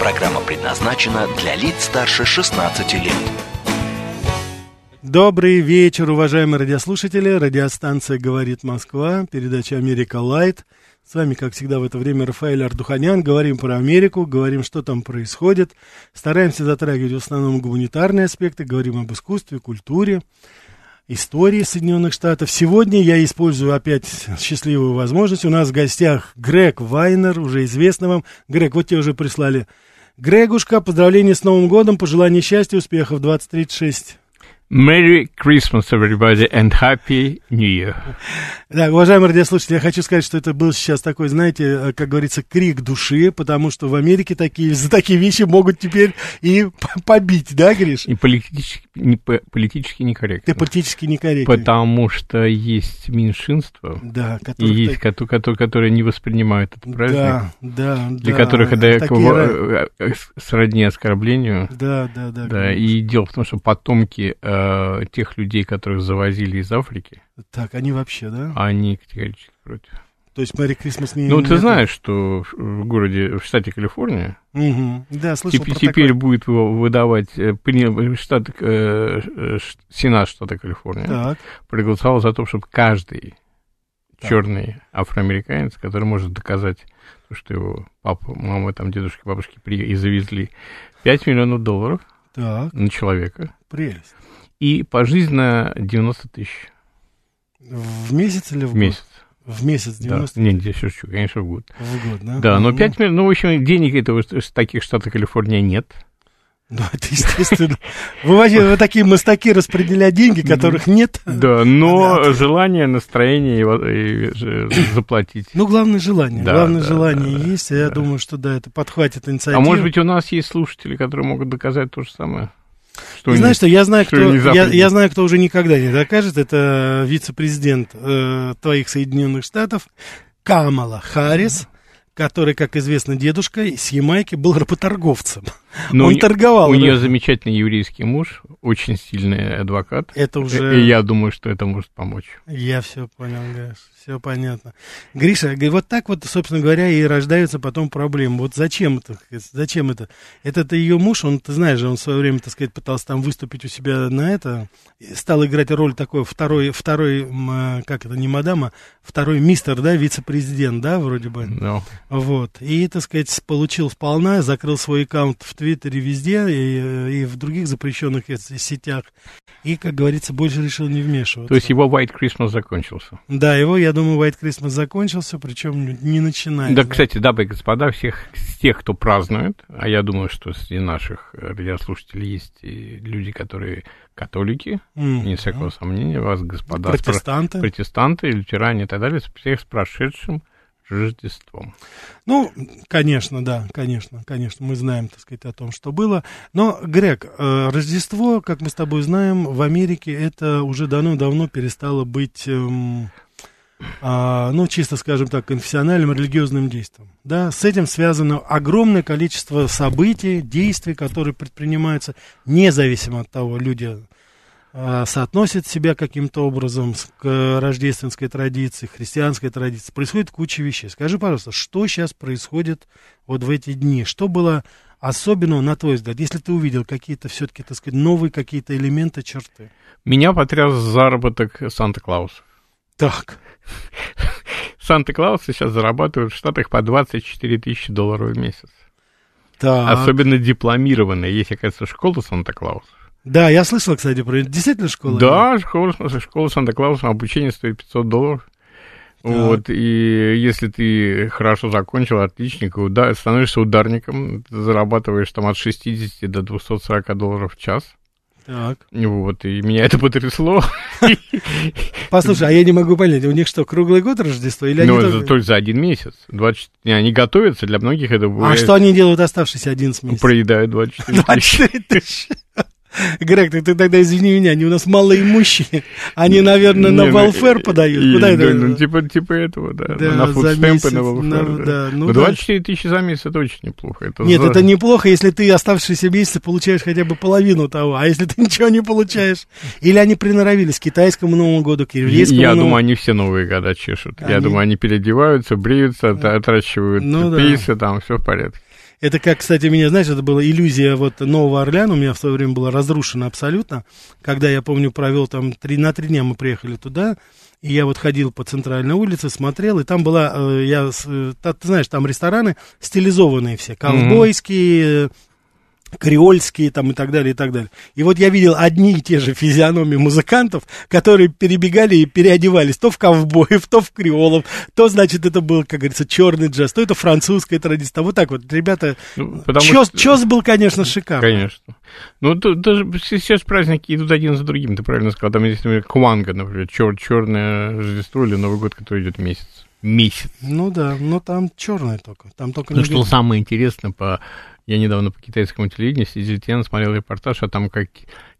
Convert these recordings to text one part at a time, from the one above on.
Программа предназначена для лиц старше 16 лет. Добрый вечер, уважаемые радиослушатели. Радиостанция «Говорит Москва», передача «Америка Лайт». С вами, как всегда, в это время Рафаэль Ардуханян. Говорим про Америку, говорим, что там происходит. Стараемся затрагивать в основном гуманитарные аспекты, говорим об искусстве, культуре, истории Соединенных Штатов. Сегодня я использую опять счастливую возможность. У нас в гостях Грег Вайнер, уже известный вам. Грег, вот тебе уже прислали. Грегушка, поздравления с Новым годом, пожелания счастья, успехов 2036. Merry Christmas, everybody, and Happy New Year. Да, уважаемые радиослушатели, я хочу сказать, что это был сейчас такой, знаете, э, как говорится, крик души, потому что в Америке такие, за такие вещи могут теперь и побить, да, Гриш? И политически, не, политически некорректно. Ты политически некорректно. Потому что есть меньшинство, да, и есть, так... которые, которые не воспринимают этот праздник. Да, да, Для да. которых это такие... сродни оскорблению. Да, да, да. Да, и дело в том, что потомки э, тех людей, которых завозили из Африки. Так, они вообще, да? Они категорически против. То есть Мэри Крисмас не... Ну, ты знаешь, что в городе, в штате Калифорния, угу. да, слышал теперь, теперь будет его выдавать э, штат, э, Сенат штата Калифорния, так. проголосовал за то, чтобы каждый так. черный афроамериканец, который может доказать, что его папа, мама, там, дедушки, бабушки при... и завезли 5 миллионов долларов так. на человека. Прелесть. И пожизненно 90 тысяч. В месяц или в, в месяц? В месяц 90 да. Нет, я шучу, конечно, в год. В год, да? Да, но 5 миллионов, ну, в общем, денег этого в таких штатах Калифорния нет. Ну, это естественно. Вы, вообще, вы такие мастаки распределять деньги, которых нет. Да, но желание, настроение и, заплатить. Ну, главное желание. Да, главное да, желание да, есть. Да, я думаю, что да, это подхватит инициативу. А может быть, у нас есть слушатели, которые могут доказать то же самое? Что знаешь что, я знаю, что кто, я, я знаю, кто уже никогда не докажет. Это вице-президент э, твоих Соединенных Штатов Камала Харрис который, как известно, дедушка с Ямайки был работорговцем. Но Он торговал. У нее замечательный еврейский муж, очень сильный адвокат. Это уже... И я думаю, что это может помочь. Я все понял, Гриш, все понятно. Гриша, вот так вот, собственно говоря, и рождаются потом проблемы. Вот зачем это? Зачем это? Это ее муж, он, ты знаешь же, он в свое время, так сказать, пытался там выступить у себя на это, стал играть роль такой второй, второй, как это, не мадама, второй мистер, да, вице-президент, да, вроде бы. No. Вот. И, так сказать, получил сполна, закрыл свой аккаунт в Твиттере везде и, и в других запрещенных сетях. И, как говорится, больше решил не вмешиваться. То есть его White Christmas закончился? Да, его, я думаю, White Christmas закончился, причем не начинается. Да, кстати, дамы и господа, всех тех, кто празднует, а я думаю, что среди наших радиослушателей есть и люди, которые католики, mm-hmm. не всякого сомнения, вас, господа, протестанты, спро- протестанты, лютеране и так далее, всех с прошедшим Рождеством. Ну, конечно, да, конечно, конечно, мы знаем, так сказать, о том, что было. Но, Грег, э, Рождество, как мы с тобой знаем, в Америке это уже давно-давно перестало быть, эм, э, ну, чисто, скажем так, конфессиональным религиозным действием. Да, с этим связано огромное количество событий, действий, которые предпринимаются, независимо от того, люди а, соотносит себя каким-то образом к рождественской традиции, христианской традиции. Происходит куча вещей. Скажи, пожалуйста, что сейчас происходит вот в эти дни? Что было особенного, на твой взгляд, если ты увидел какие-то все-таки, так сказать, новые какие-то элементы, черты? Меня потряс заработок Санта-Клауса. Так. Санта-Клаусы сейчас зарабатывают в Штатах по 24 тысячи долларов в месяц. Так. Особенно дипломированные. Есть, оказывается, школа Санта-Клауса. Да, я слышал, кстати, про. Действительно школа? Да, школа, школа Санта-Клауса, обучение стоит 500 долларов. Так. Вот, и если ты хорошо закончил, отличник, уда- становишься ударником, зарабатываешь там от 60 до 240 долларов в час. Так. Вот, и меня это потрясло. Послушай, а я не могу понять, у них что, круглый год Рождество? Или они Ну, только- это только за один месяц. 24... Они готовятся, для многих это А будет... что они делают оставшиеся 11 месяцев? Проедают 24 тысячи. 24 тысячи. Грег, ты, ты тогда извини меня, они у нас малоимущие. Они, наверное, на ну, welfare подают. Куда да, это? Ну, типа, типа этого, да. Да, на за фудстемпы, на на- да. да, ну Ну, да. 24 тысячи за месяц, это очень неплохо. Это Нет, за- это неплохо, если ты оставшиеся месяцы получаешь хотя бы половину того. А если ты ничего не получаешь? Или они приноровились к китайскому Новому году, к еврейскому Я думаю, они все новые года чешут. Я думаю, они переодеваются, бреются, от- отращивают Ну пейсы, там все в порядке. Это как, кстати, меня, знаешь, это была иллюзия вот Нового Орлеана, у меня в свое время была разрушена абсолютно, когда, я помню, провел там, три, на три дня мы приехали туда, и я вот ходил по центральной улице, смотрел, и там была, э, я, э, ты знаешь, там рестораны стилизованные все, ковбойские, креольские там и так далее, и так далее. И вот я видел одни и те же физиономии музыкантов, которые перебегали и переодевались то в ковбоев, то в креолов, то, значит, это был, как говорится, черный джаз, то это французская традиция. Вот так вот, ребята, Ну, чес, что- чес был, конечно, шикарный. Конечно. Ну, то- даже сейчас праздники идут один за другим, ты правильно сказал. Там есть, например, Кванга, например, чер, черное Рождество или Новый год, который идет месяц. Месяц. Ну да, но там черное только, там только Ну, что самое интересное, по... я недавно по китайскому телевидению сидел, я смотрел репортаж, а там как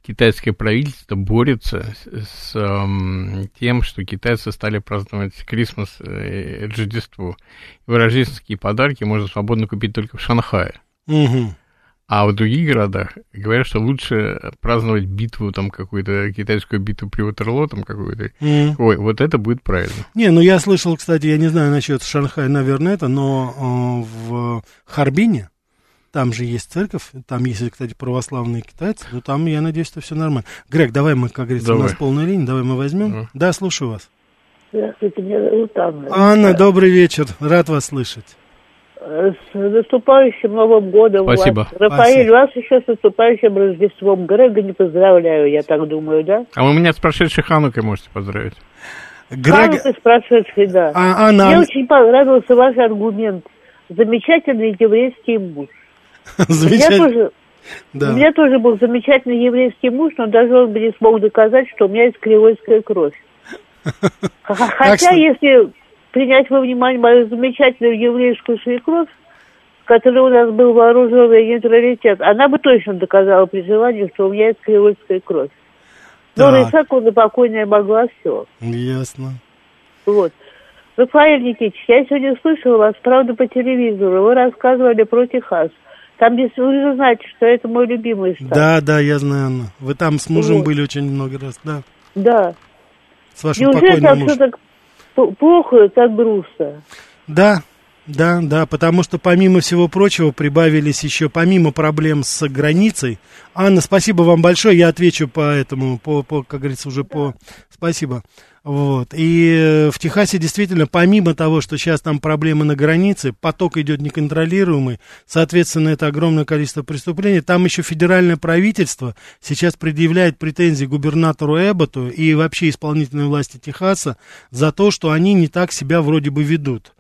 китайское правительство борется с, с, эм, тем, что китайцы стали праздновать Крисмас э, и Рождество. И рождественские подарки можно свободно купить только в Шанхае. Мгм. А в других городах говорят, что лучше праздновать битву, там, какую-то китайскую битву при Ватерлоо, там, какую-то. Мгм. Ой, вот это будет правильно. Не, ну я слышал, кстати, я не знаю насчет Шанхая, наверное, это, но э, в Харбине, там же есть церковь, там есть, кстати, православные китайцы, но там, я надеюсь, что все нормально. Грег, давай мы, как говорится, у Давай. нас полная линия, давай мы возьмем. Ага. Да, слушаю вас. Здравствуйте, меня зовут Анна. Анна, добрый вечер, рад вас слышать. С наступающим Новым годом Спасибо. вас. Рафаэль, Спасибо. вас еще с наступающим Рождеством. Грега не поздравляю, я так думаю, да? А вы меня с прошедшей Ханукой можете поздравить. Грег, Ханука с прошедшей, да. а, Анна, Мне очень понравился ваш аргумент. Замечательный еврейский муж. У меня замечательно. тоже, Да. у меня тоже был замечательный еврейский муж, но даже он бы не смог доказать, что у меня есть кривойская кровь. Хотя, если принять во внимание мою замечательную еврейскую свекровь, с которой у нас был вооруженный нейтралитет, она бы точно доказала при желании, что у меня есть кривойская кровь. Но Так. Исаковна покойная могла все. Ясно. Вот. Рафаэль Никитич, я сегодня слышала вас, правда, по телевизору. Вы рассказывали про Техас. Там, если вы же знаете, что это мой любимый штат. Да, да, я знаю, Анна. Вы там с мужем Вот. были очень много раз, да. Да. С вашим Неужели покойным мужем. все так плохо, так грустно? Да, да, да, потому что помимо всего прочего прибавились еще, помимо проблем с границей. Анна, спасибо вам большое, я отвечу по этому, по, по как говорится, уже по... Спасибо. Вот. И э, в Техасе действительно, помимо того, что сейчас там проблемы на границе, поток идет неконтролируемый, соответственно, это огромное количество преступлений. Там еще федеральное правительство сейчас предъявляет претензии губернатору Эбботу и вообще исполнительной власти Техаса за то, что они не так себя вроде бы ведут.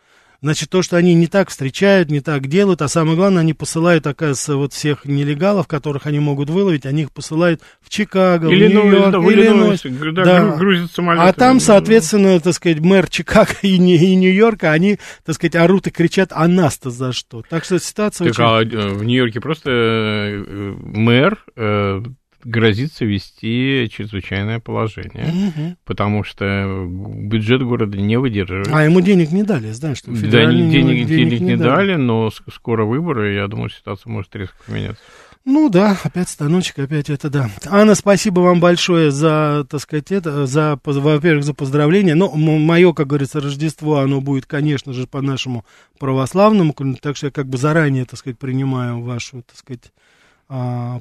Значит, то, что они не так встречают, не так делают, а самое главное, они посылают, оказывается, вот всех нелегалов, которых они могут выловить, они их посылают в Чикаго, в Нью-Йорк, да, в Иллинойс. Иллинойс, да, Да. гру- грузят самолеты. А там, соответственно, так сказать, мэр Чикаго и, и Нью-Йорка, они, так сказать, орут и кричат, а нас-то за что? Так что ситуация Так, очень... а, э, в Нью-Йорке просто э, э, мэр грозится ввести чрезвычайное положение, Мгм. потому что бюджет города не выдерживает. А ему денег не дали, знаешь, что Да, ему денег, денег не дали, но с- скоро выборы, и я думаю, ситуация может резко поменяться. Ну да, опять станочек, опять это да. Анна, спасибо вам большое за, так сказать, это, за, во-первых, за поздравления. Но мое, как говорится, Рождество, оно будет, конечно же, по нашему православному, так что я как бы заранее, так сказать, принимаю вашу, так сказать,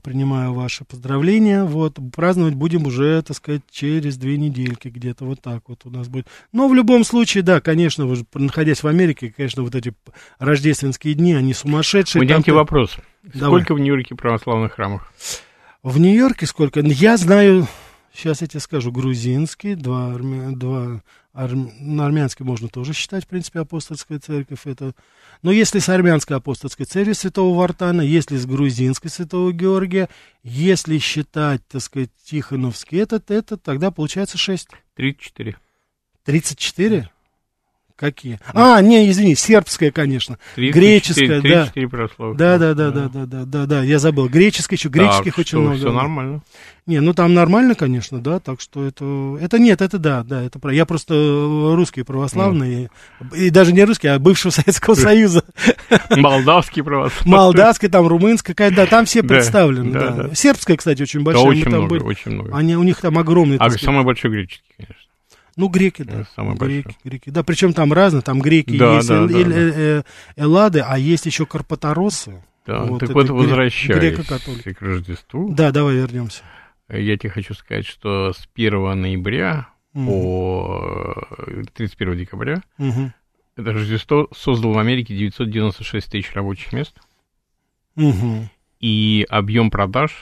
принимаю ваши поздравления. Вот, праздновать будем уже, так сказать, через две недельки где-то вот так вот у нас будет. Но в любом случае, да, конечно, вы находясь в Америке, конечно, вот эти рождественские дни, они сумасшедшие. Там- вопрос. Давай. Сколько в Нью-Йорке православных храмов? В Нью-Йорке сколько? Я знаю, Сейчас я тебе скажу. Грузинский, два, армя... два арм... на армянский можно тоже считать, в принципе, апостольская церковь. Это... Но если с армянской апостольской церковью святого Вартана, если с грузинской святого Георгия, если считать, так сказать, Тихоновский этот, это, тогда получается 6. 34. 34? Какие? А, не, извини, сербская, конечно. 34, Греческая, 34 да. православных. Да, да, да, да, да, да, да, да, я забыл. Греческая еще, греческих Так очень что много. Все нормально. Не, ну там нормально, конечно, да, так что это... Это нет, это да, да, это про... Я просто э, русский православный, и, и даже не русский, а бывшего Советского Союза. Молдавский православный. Молдавский, там румынская, какая, да, там все Да, представлены, да, да. да. Сербская, кстати, очень Да, большая. мы очень много, очень много. Они, у них там огромные, А самый большой греческий, конечно. Ну, греки, да. Самый греки, большой. греки. Да, причем там разные, там греки Да, есть, да, эл- да, э- э- эллады, а есть еще карпаторосы. Да, Вот так вот, возвращаясь к Рождеству, Да, давай вернемся. я тебе хочу сказать, что с 1 ноября Мгм. по э, 31 декабря Мгм. это Рождество создало в Америке 996 тысяч рабочих мест, Мгм. и объем продаж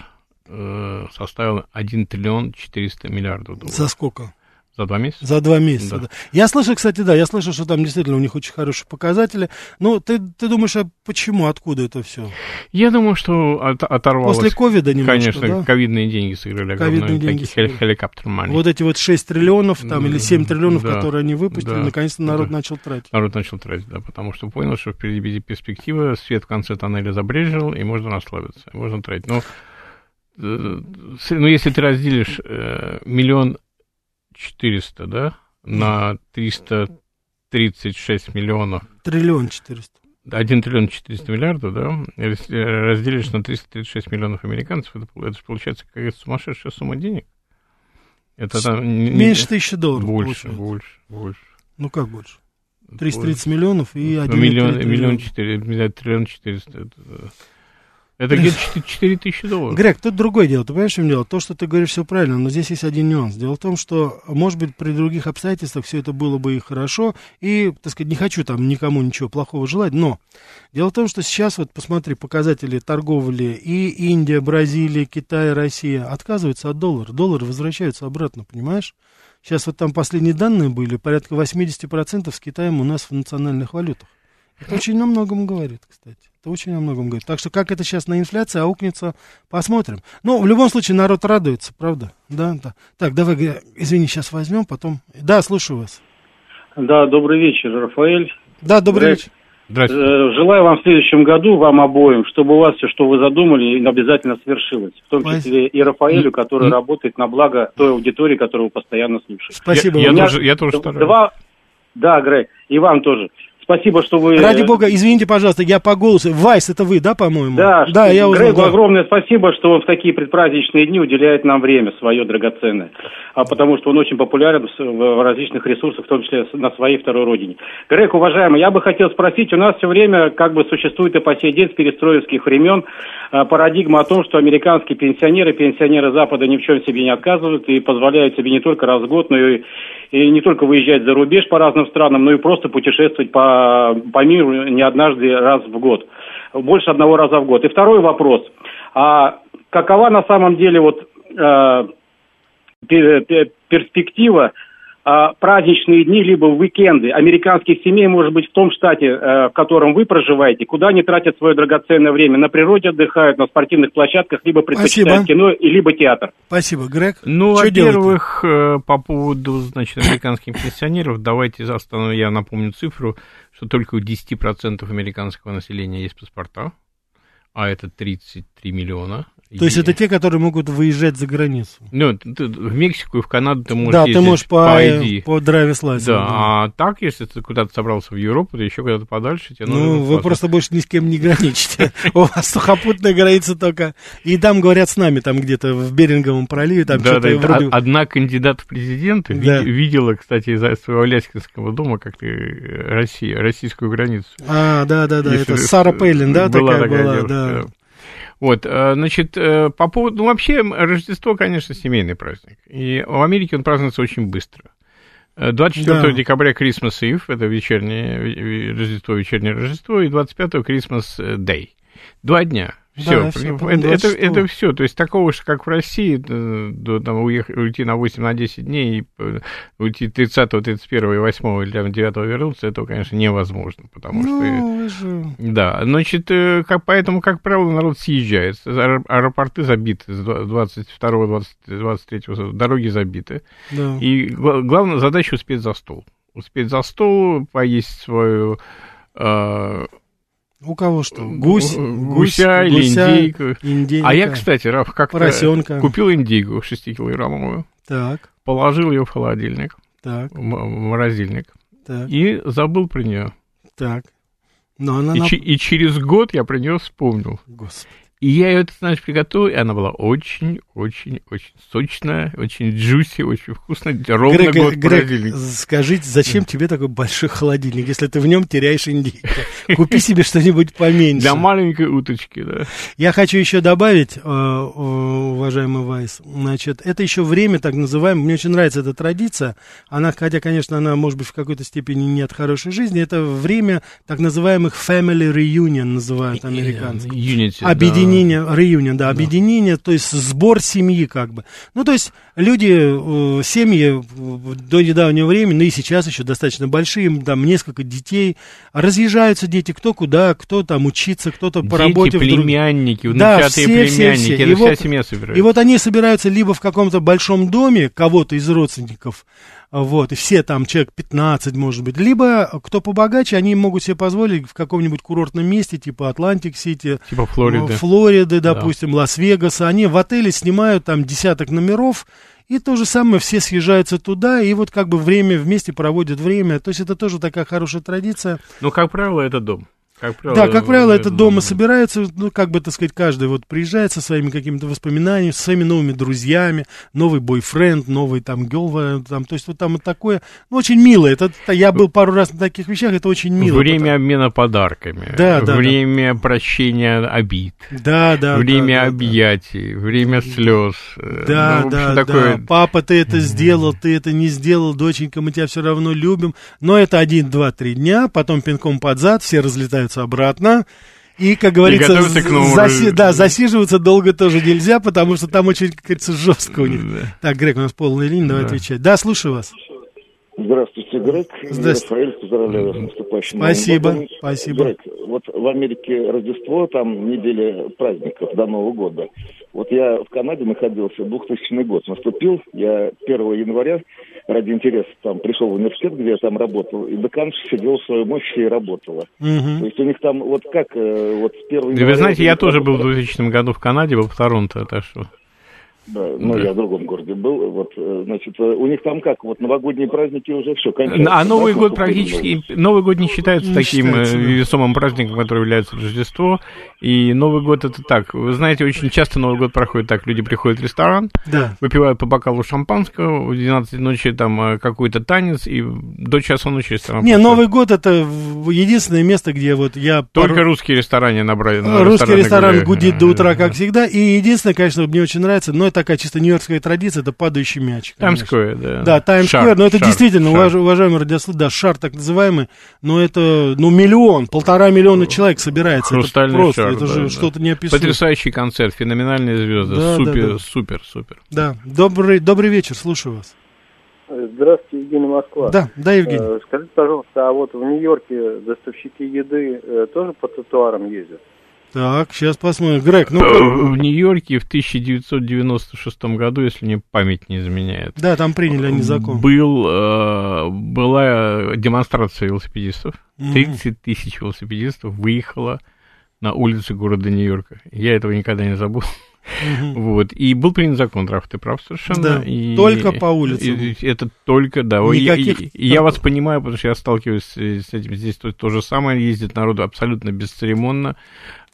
э, составил 1 триллион 400 миллиардов долларов. За сколько? За два месяца? За два месяца, Да. да. Я слышал, кстати, да, я слышал, что там действительно у них очень хорошие показатели. Ну, ты, ты думаешь, а почему, откуда это все? Я думаю, что от- оторвалось. После ковида немножко, Конечно, да? ковидные деньги сыграли огромную, деньги такие сыграли. хели- хеликоптер money. Вот эти вот 6 триллионов там или 7 триллионов, Да, которые они выпустили, да, наконец-то народ да. начал тратить. Народ начал тратить, да, потому что понял, что впереди перспектива, свет в конце тоннеля забрежил, и можно расслабиться, можно тратить. Но, э, ну, если ты разделишь э, миллион четыреста, да, на 336 миллионов, Триллион 400. 1 триллион 400 миллиардов, да, если разделишь на 336 миллионов американцев, это, это же получается какая-то сумасшедшая сумма денег. Это там... не- не- Меньше тысячи долларов Больше, получается. больше, больше. Ну как больше? 330 миллионов и Ну, 1 миллион, миллион миллион-. Это, э, это где-то четыре- четыре тысячи долларов. Грег, тут другое дело. Ты понимаешь, в чем дело? То, что ты говоришь, все правильно, но здесь есть один нюанс. Дело в том, что, может быть, при других обстоятельствах все это было бы и хорошо, и, так сказать, не хочу там никому ничего плохого желать, но дело в том, что сейчас, вот посмотри, показатели торговли и Индия, Бразилия, Китай, Россия отказываются от доллара. Доллары возвращаются обратно, понимаешь? Сейчас вот там последние данные были, порядка 80% с Китаем у нас в национальных валютах. Это очень о многом говорит, кстати. Это очень о многом говорит. Так что как это сейчас на инфляции аукнется, посмотрим. Но в любом случае народ радуется, правда? Да, да. Так, давай, извини, сейчас возьмем, потом. Да, слушаю вас. Да, добрый вечер, Рафаэль. Да, добрый вечер. Здравствуйте. Э, Желаю вам в следующем году, вам обоим, чтобы у вас все, что вы задумали, обязательно свершилось. В том числе и Рафаэлю, который работает на благо той аудитории, которую вы постоянно слушаете. Спасибо. Я, я тоже, я тоже стараюсь. Два... Да, Грег, и вам тоже. Спасибо, что вы... Ради бога, извините, пожалуйста, я по голосу. Вайс, это вы, да, по-моему? Да, да, я узнал. Грегу да. огромное спасибо, что он в такие предпраздничные дни уделяет нам время свое драгоценное, а потому что он очень популярен в, различных ресурсах, в том числе на своей второй родине. Грег, уважаемый, я бы хотел спросить, у нас все время как бы существует и по сей день с перестроевских времен а, парадигма о том, что американские пенсионеры, пенсионеры Запада ни в чем себе не отказывают и позволяют себе не только раз в год, но и, и не только выезжать за рубеж по разным странам, но и просто путешествовать по, по миру не однажды раз в год. Больше одного раза в год. И второй вопрос. А какова на самом деле вот э, пе- пе- перспектива а, праздничные дни, либо уикенды американских семей, может быть, в том штате, э, в котором вы проживаете, куда они тратят свое драгоценное время? На природе отдыхают, на спортивных площадках, либо предпочитают Спасибо. кино, и либо театр. Спасибо, Грег. Ну, во-первых, э, по поводу, значит, американских пенсионеров, давайте застану, я напомню цифру, что только у 10% американского населения есть паспорта, а это 33 миллиона. То есть это те, которые могут выезжать за границу. Ну, ты- в Мексику и в Канаду ты можешь да, ты можешь по, ID. по драйвис Да, а так, если ты куда-то собрался в Европу, или еще куда-то подальше, тебе Ну, вы паспорт. просто больше ни с кем не граничите. У вас сухопутная граница только. И там, говорят, с нами, там где-то в Беринговом проливе, там Да, что-то да, одна кандидат в президенты ви- Да. видела, кстати, из своего Ляскинского дома, как ты Россия, российскую границу. А, да-да-да, Если это Сара Пейлин, да, такая была, да. Вот, э, значит, э, по поводу, ну, вообще, Рождество, конечно, семейный праздник. И в Америке он празднуется очень быстро. Э, 24 Да. декабря Christmas Eve, это вечернее Рождество, вечернее Рождество, и 25 Christmas Day. Два дня. Все, да, это, это, это все. То есть такого же, как в России, э, до, там, уехать, уйти на 8 на 10 дней и э, уйти 30 31 и 8 или там, 9 вернуться, этого, конечно, невозможно. Потому ну, что. Же... Да, значит, э, как, поэтому, как правило, народ съезжает. Аэропорты забиты с 22 20, 23 дороги забиты. Да. И главная задача успеть за стол. Успеть за стол, поесть свою у кого что? Гусь, гуся гуся, индейка. индейка. А я, кстати, Раф, как-то Поросенка. купил индейку 6-килограммовую. Так. Положил ее в холодильник. Так. В морозильник. Так. И забыл про нее. Так. Но она и, на... и через год я про нее вспомнил. Господи. И я ее, ты знаешь, приготовил, и она была очень-очень-очень сочная, очень джуси, очень вкусная, ровно Грег, год Грег, скажите, зачем тебе такой большой холодильник, если ты в нем теряешь индейку? Купи себе что-нибудь поменьше. Для маленькой уточки, да. Я хочу еще добавить, э, уважаемый Вайс, значит, это еще время, так называемое, мне очень нравится эта традиция, она, хотя, конечно, она, может быть, в какой-то степени не от хорошей жизни, это время так называемых family reunion, называют американцы. Unity, Объединение объединение, реюнион, да, объединение, то есть сбор семьи как бы. Ну, то есть люди, э, семьи до недавнего времени, ну и сейчас еще достаточно большие, там несколько детей, разъезжаются дети кто куда, кто там учиться, кто-то по работе. племянники, друг... да, все, племянники, все, все. это и вся вот, семья собирается. И вот они собираются либо в каком-то большом доме кого-то из родственников, вот, и все там, человек 15, может быть, либо, кто побогаче, они могут себе позволить в каком-нибудь курортном месте, типа Атлантик-Сити, типа Флориды, Флориды допустим, да. Лас-Вегаса, они в отеле снимают там десяток номеров, и то же самое, все съезжаются туда, и вот как бы время вместе проводят время. То есть это тоже такая хорошая традиция. Ну, как правило, это дом. Как правило, да, как правило, это дома собираются, ну, как бы, так сказать, каждый вот приезжает со своими какими-то воспоминаниями, со своими новыми друзьями, новый бойфренд, новый там гелва, там, то есть вот там вот такое, ну, очень мило, это, это, я был пару раз на таких вещах, это очень мило. Время потому... обмена подарками, да, да, время да. прощения обид, да, да, время да, да, объятий, да. время слез. Э, да, ну, да, такое... да, папа, ты это сделал, ты это не сделал, доченька, мы тебя все равно любим, но это один, два, три дня, потом пинком под зад, все разлетаются возвращаются обратно. И, как говорится, и заси- да, засиживаться долго тоже нельзя, потому что там очень, как говорится, жестко у них. Да. Так, Грег, у нас полная линия, давай да. отвечать. Да, слушаю вас. Здравствуйте, Грег. Здравствуйте. Рафаэль, поздравляю вас с наступающим Спасибо, годом. спасибо. Грег, вот в Америке Рождество, там неделя праздников до Нового года. Вот я в Канаде находился, 2000 год наступил, я 1 января ради интереса там пришел в университет, где я там работал, и деканша сидел в своем офисе и работала. Угу. То есть у них там вот как, э, вот с первого... Да вы знаете, я тоже был в 2000 году в Канаде, был в Торонто, так что... Да, ну да. я в другом городе был. Вот, э, значит, э, у них там как, вот новогодние праздники уже все кончаются. А Новый да, год практически, Новый год не считается не таким считается, весомым праздником, который является Рождество. И Новый год это так. Вы знаете, очень часто Новый год проходит так. Люди приходят в ресторан, да. выпивают по бокалу шампанского, в 12 ночи там какой-то танец, и до часа ночи ресторан. Не, Новый год это единственное место, где вот я... Только пар... русские рестораны набрали. Русский ресторан гудит до утра, как всегда. И единственное, конечно, мне очень нравится, но это такая чисто нью-йоркская традиция, это падающий мяч. Таймсквер, да. Да, Таймсквер, но это шар, действительно, шар. уважаемый радиослушатель, да, шар так называемый, но это, ну, миллион, полтора миллиона человек собирается. Хрустальный это просто, шар, это да, же да. что-то неописуемое. Потрясающий концерт, феноменальные звезды, да, супер, да, да. супер, супер. Да, добрый, добрый вечер, слушаю вас. Здравствуйте, Евгений Москва. Да, да, Евгений. Э, скажите, пожалуйста, а вот в Нью-Йорке доставщики еды э, тоже по тротуарам ездят? Так, сейчас посмотрим. Грег, ну... В Нью-Йорке в 1996 году, если мне память не изменяет. Да, там приняли они закон. Был, э, была демонстрация велосипедистов. 30 тысяч велосипедистов выехало на улицы города Нью-Йорка. Я этого никогда не забыл. Угу. Вот. И был принят закон, Раф, ты прав совершенно. Да, и, только по улицам. И, это только, да. Никаких... Я, я, вас понимаю, потому что я сталкиваюсь с этим. Здесь то, то же самое. Ездит народу абсолютно бесцеремонно, э,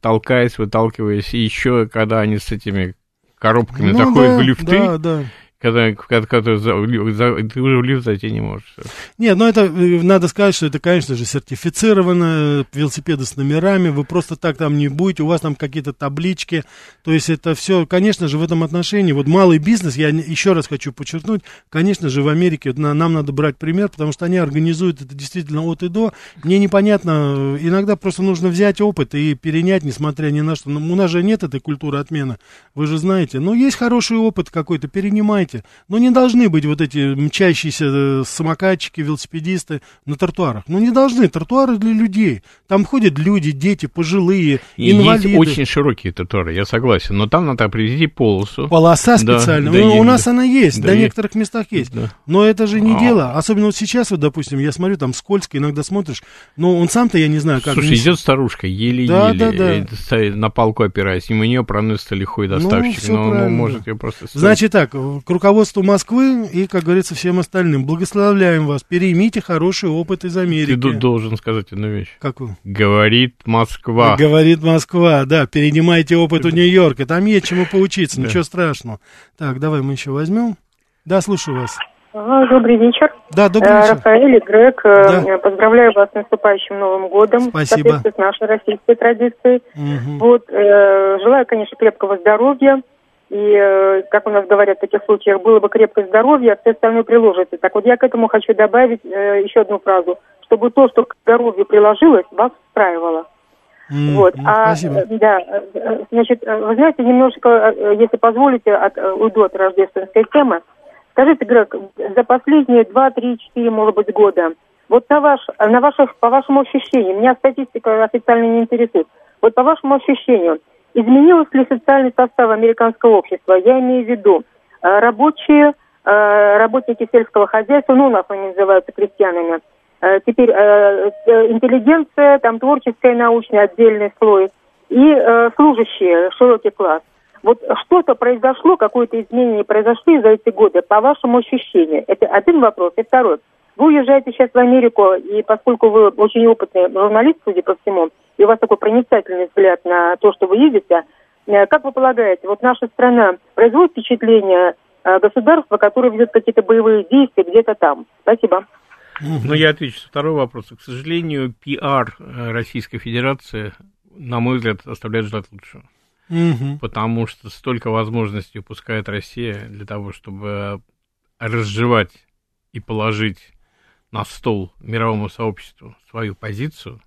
толкаясь, выталкиваясь. И еще, когда они с этими коробками ну, заходят да, в лифты, да, да когда, когда за, за, ты уже в лифт зайти не можешь. Нет, ну это э, надо сказать, что это, конечно же, сертифицировано, велосипеды с номерами, вы просто так там не будете, у вас там какие-то таблички, то есть это все, конечно же, в этом отношении, вот малый бизнес, я еще раз хочу подчеркнуть, конечно же, в Америке на, нам надо брать пример, потому что они организуют это действительно от и до, мне непонятно, иногда просто нужно взять опыт и перенять, несмотря ни на что, но у нас же нет этой культуры отмены, вы же знаете, но есть хороший опыт какой-то, перенимайте, но не должны быть вот эти мчащиеся э, самокатчики, велосипедисты на тротуарах. Ну, не должны. Тротуары для людей. Там ходят люди, дети, пожилые, И инвалиды. Есть очень широкие тротуары, я согласен, но там надо определить полосу. Полоса специальная. Да, ну, да, у нас она есть, да, до некоторых местах есть. Да. Но это же не А. дело. Особенно вот сейчас, вот, допустим, я смотрю, там скользко, иногда смотришь. Но он сам-то, я не знаю, как... Слушай, не- идет старушка, еле-еле, Да, да, да. э, стоит на палку опираясь, мимо нее проносится лихой Ну, доставщик, всё но он правильно. может ее просто... Значит так, руководству Москвы и, как говорится, всем остальным. Благословляем вас. Переймите хороший опыт из Америки. Ты должен сказать одну вещь. Какую? Говорит Москва. Говорит Москва, да, перенимайте опыт у Нью-Йорка, там есть чему поучиться, ничего страшного. Так, давай мы еще возьмем. Да, слушаю вас. А, Добрый вечер. Да, добрый Э, вечер. Рафаэль и Грег, э, Да. поздравляю вас с наступающим Новым годом. Спасибо. В соответствии с нашей российской традицией. Мгм. Вот, э, желаю, конечно, крепкого здоровья. И, э, как у нас говорят в таких случаях, было бы крепкое здоровье, а все остальное приложится. Так вот, я к этому хочу добавить э, еще одну фразу. Чтобы то, что к здоровью приложилось, вас устраивало. М, Вот. м, А, Спасибо. э, да, э, значит, вы знаете, немножко, если позволите, от, уйду от рождественской темы. Скажите, Грег, за последние 2, 3, 4, может быть, года, вот на, ваш, на ваших, по вашему ощущению, меня статистика официально не интересует, вот по вашему ощущению, изменилось ли социальный состав американского общества? Я имею в виду э, рабочие, э, работники сельского хозяйства, ну, у нас они называются крестьянами, Э, теперь интеллигенция, там творческая, научная, отдельный слой, и служащие, широкий класс. Вот что-то произошло, какое-то изменение произошло за эти годы, по вашему ощущению? Это один вопрос. И второй. Вы уезжаете сейчас в Америку, и поскольку вы очень опытный журналист, судя по всему, и у вас такой проницательный взгляд на то, что вы видите, э, как вы полагаете, вот наша страна производит впечатление э, государства, которое ведет какие-то боевые действия где-то там? Спасибо. Ну, я отвечу. Второй вопрос. К сожалению, пиар э, Российской Федерации, на мой взгляд, оставляет желать лучшего. Мгм. Потому что столько возможностей упускает Россия для того, чтобы разжевать и положить на стол мировому сообществу свою позицию,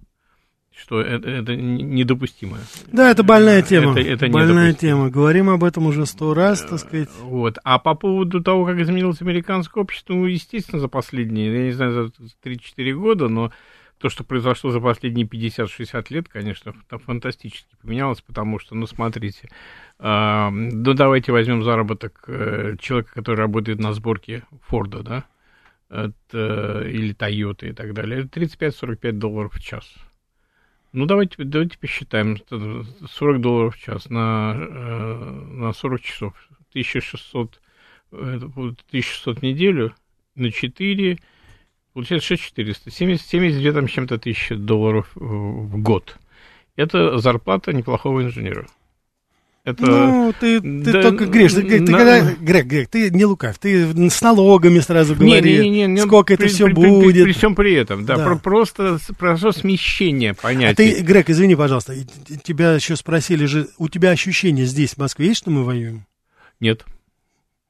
что это, это недопустимо. Да, это больная тема. Это- это больная тема. Говорим об этом уже сто раз, так сказать. Вот. А по поводу того, как изменилось американское общество, ну, естественно, за последние, я не знаю, за 3-4 года, но то, что произошло за последние 50-60 лет, конечно, фантастически поменялось, потому что, ну, смотрите, а, ну, давайте возьмем заработок э, человека, который работает на сборке Форда, да, это, или Тойоты и так далее, это 35-45 долларов в час. Ну, давайте, давайте посчитаем. Это 40 долларов в час на, э, на 40 часов. 1600, э, это будет 1600 в неделю на 4, получается 6400. 70, 72 там чем-то тысячи долларов в год. Это зарплата неплохого инженера. Это... Ну, ты, ты да, только греш. Ты, ты на- когда, Грег, Грег, ты не лукав. Ты с налогами сразу говори, Не-не-не, сколько это при- все при- при- будет. При, всем при этом, да, Да. про- просто прошло смещение А понятий. ты, Грег, извини, пожалуйста, тебя еще спросили же, у тебя ощущение здесь, в Москве, есть, что мы воюем? Нет.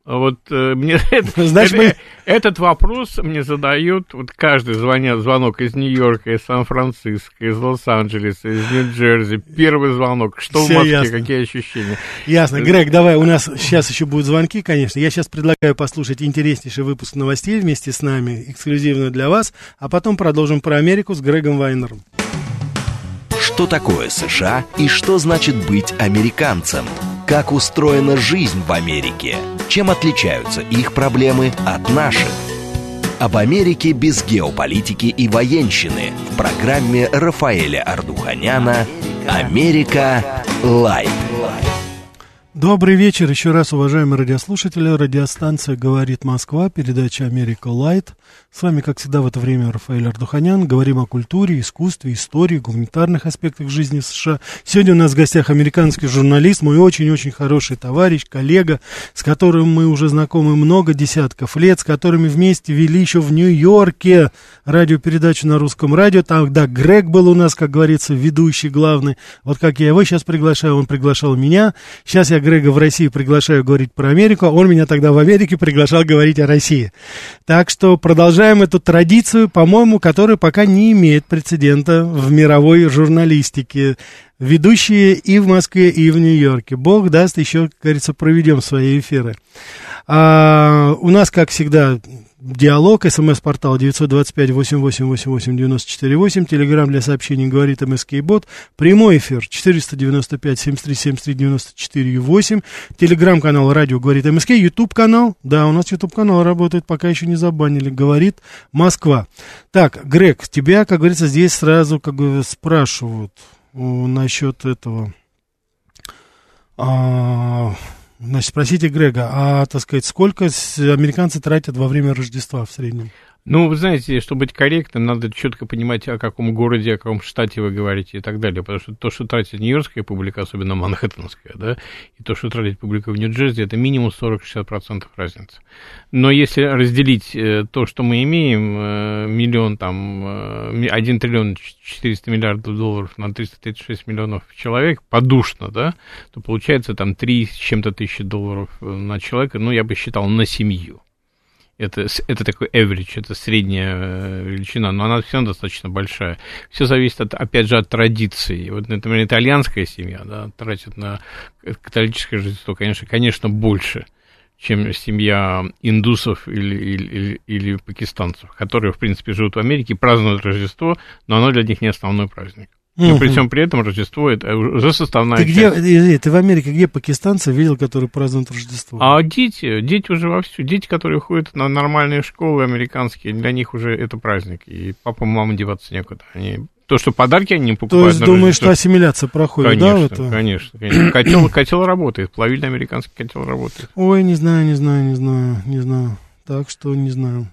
А Вот э, мне это- Значит, это- мы- этот вопрос мне задает вот каждый звонят, звонок из Нью-Йорка, из Сан-Франциско, из Лос-Анджелеса, из Нью-Джерси. Первый звонок. Что Всё в Москве? ясно. Какие ощущения? Ясно. Грег, давай, у нас сейчас еще будут звонки, конечно. Я сейчас предлагаю послушать интереснейший выпуск новостей вместе с нами, эксклюзивно для вас, а потом продолжим про Америку с Грегом Вайнером. Что такое США и что значит быть американцем? Как устроена жизнь в Америке? Чем отличаются их проблемы от наших? Об Америке без геополитики и военщины в программе Рафаэля Ардуханяна «Америка. Light». Добрый вечер еще раз, уважаемые радиослушатели. Радиостанция «Говорит Москва», передача «Америка Light». С вами, как всегда, в это время Рафаэль Ардуханян. Говорим о культуре, искусстве, истории, гуманитарных аспектах жизни США. Сегодня у нас в гостях американский журналист, мой очень-очень хороший товарищ, коллега, с которым мы уже знакомы много десятков лет, с которыми вместе вели еще в Нью-Йорке радиопередачу на русском радио. Тогда Грег был у нас, как говорится, ведущий главный. Вот как я его сейчас приглашаю, он приглашал меня. Сейчас я Грега в России приглашаю говорить про Америку, а он меня тогда в Америке приглашал говорить о России. Так что продолжаем эту традицию, по-моему, которая пока не имеет прецедента в мировой журналистике. Ведущие и в Москве, и в Нью-Йорке. Бог даст, еще, как говорится, проведем свои эфиры. А, у нас, как всегда, Диалог, смс-портал 925-8888-94-8, телеграмм для сообщений говорит МСК-бот, прямой эфир 495-7373-94-8, телеграм-канал радио говорит МСК, ютуб-канал, да, у нас ютуб-канал работает, пока еще не забанили, говорит Москва. Так, Грег, тебя, как говорится, здесь сразу как бы спрашивают о, насчет этого... А, Значит, спросите Грега, а, так сказать, сколько американцы тратят во время Рождества в среднем? Ну, вы знаете, чтобы быть корректным, надо четко понимать, о каком городе, о каком штате вы говорите и так далее. Потому что то, что тратит Нью-Йоркская публика, особенно Манхэттенская, да, и то, что тратит публика в Нью-Джерси, это минимум 40-60% разницы. Но если разделить э, то, что мы имеем, э, миллион, там, 1 э, триллион 400 миллиардов долларов на 336 миллионов человек, подушно, да, то получается там 3 с чем-то тысячи долларов на человека, ну, я бы считал, на семью. Это, это такой average, это средняя э, величина, но она все равно достаточно большая. Все зависит, от, опять же, от традиции. Вот, например, итальянская семья да, тратит на католическое жительство, конечно, конечно, больше, чем семья индусов или, или, или пакистанцев, которые, в принципе, живут в Америке, празднуют Рождество, но оно для них не основной праздник. И при всем при этом Рождество это уже составная ты часть. Где, ты в Америке где пакистанцы видел, которые празднуют Рождество? А дети, дети уже вовсю. Дети, которые ходят на нормальные школы американские, для них уже это праздник. И папа, мама деваться некуда. Они то, что подарки они не покупают. То есть думаешь, что ассимиляция проходит, конечно, да? Это? Конечно, конечно. Котел, котел работает, плавильный американский котел работает. Ой, не знаю, не знаю, не знаю, не знаю. Так что не знаю.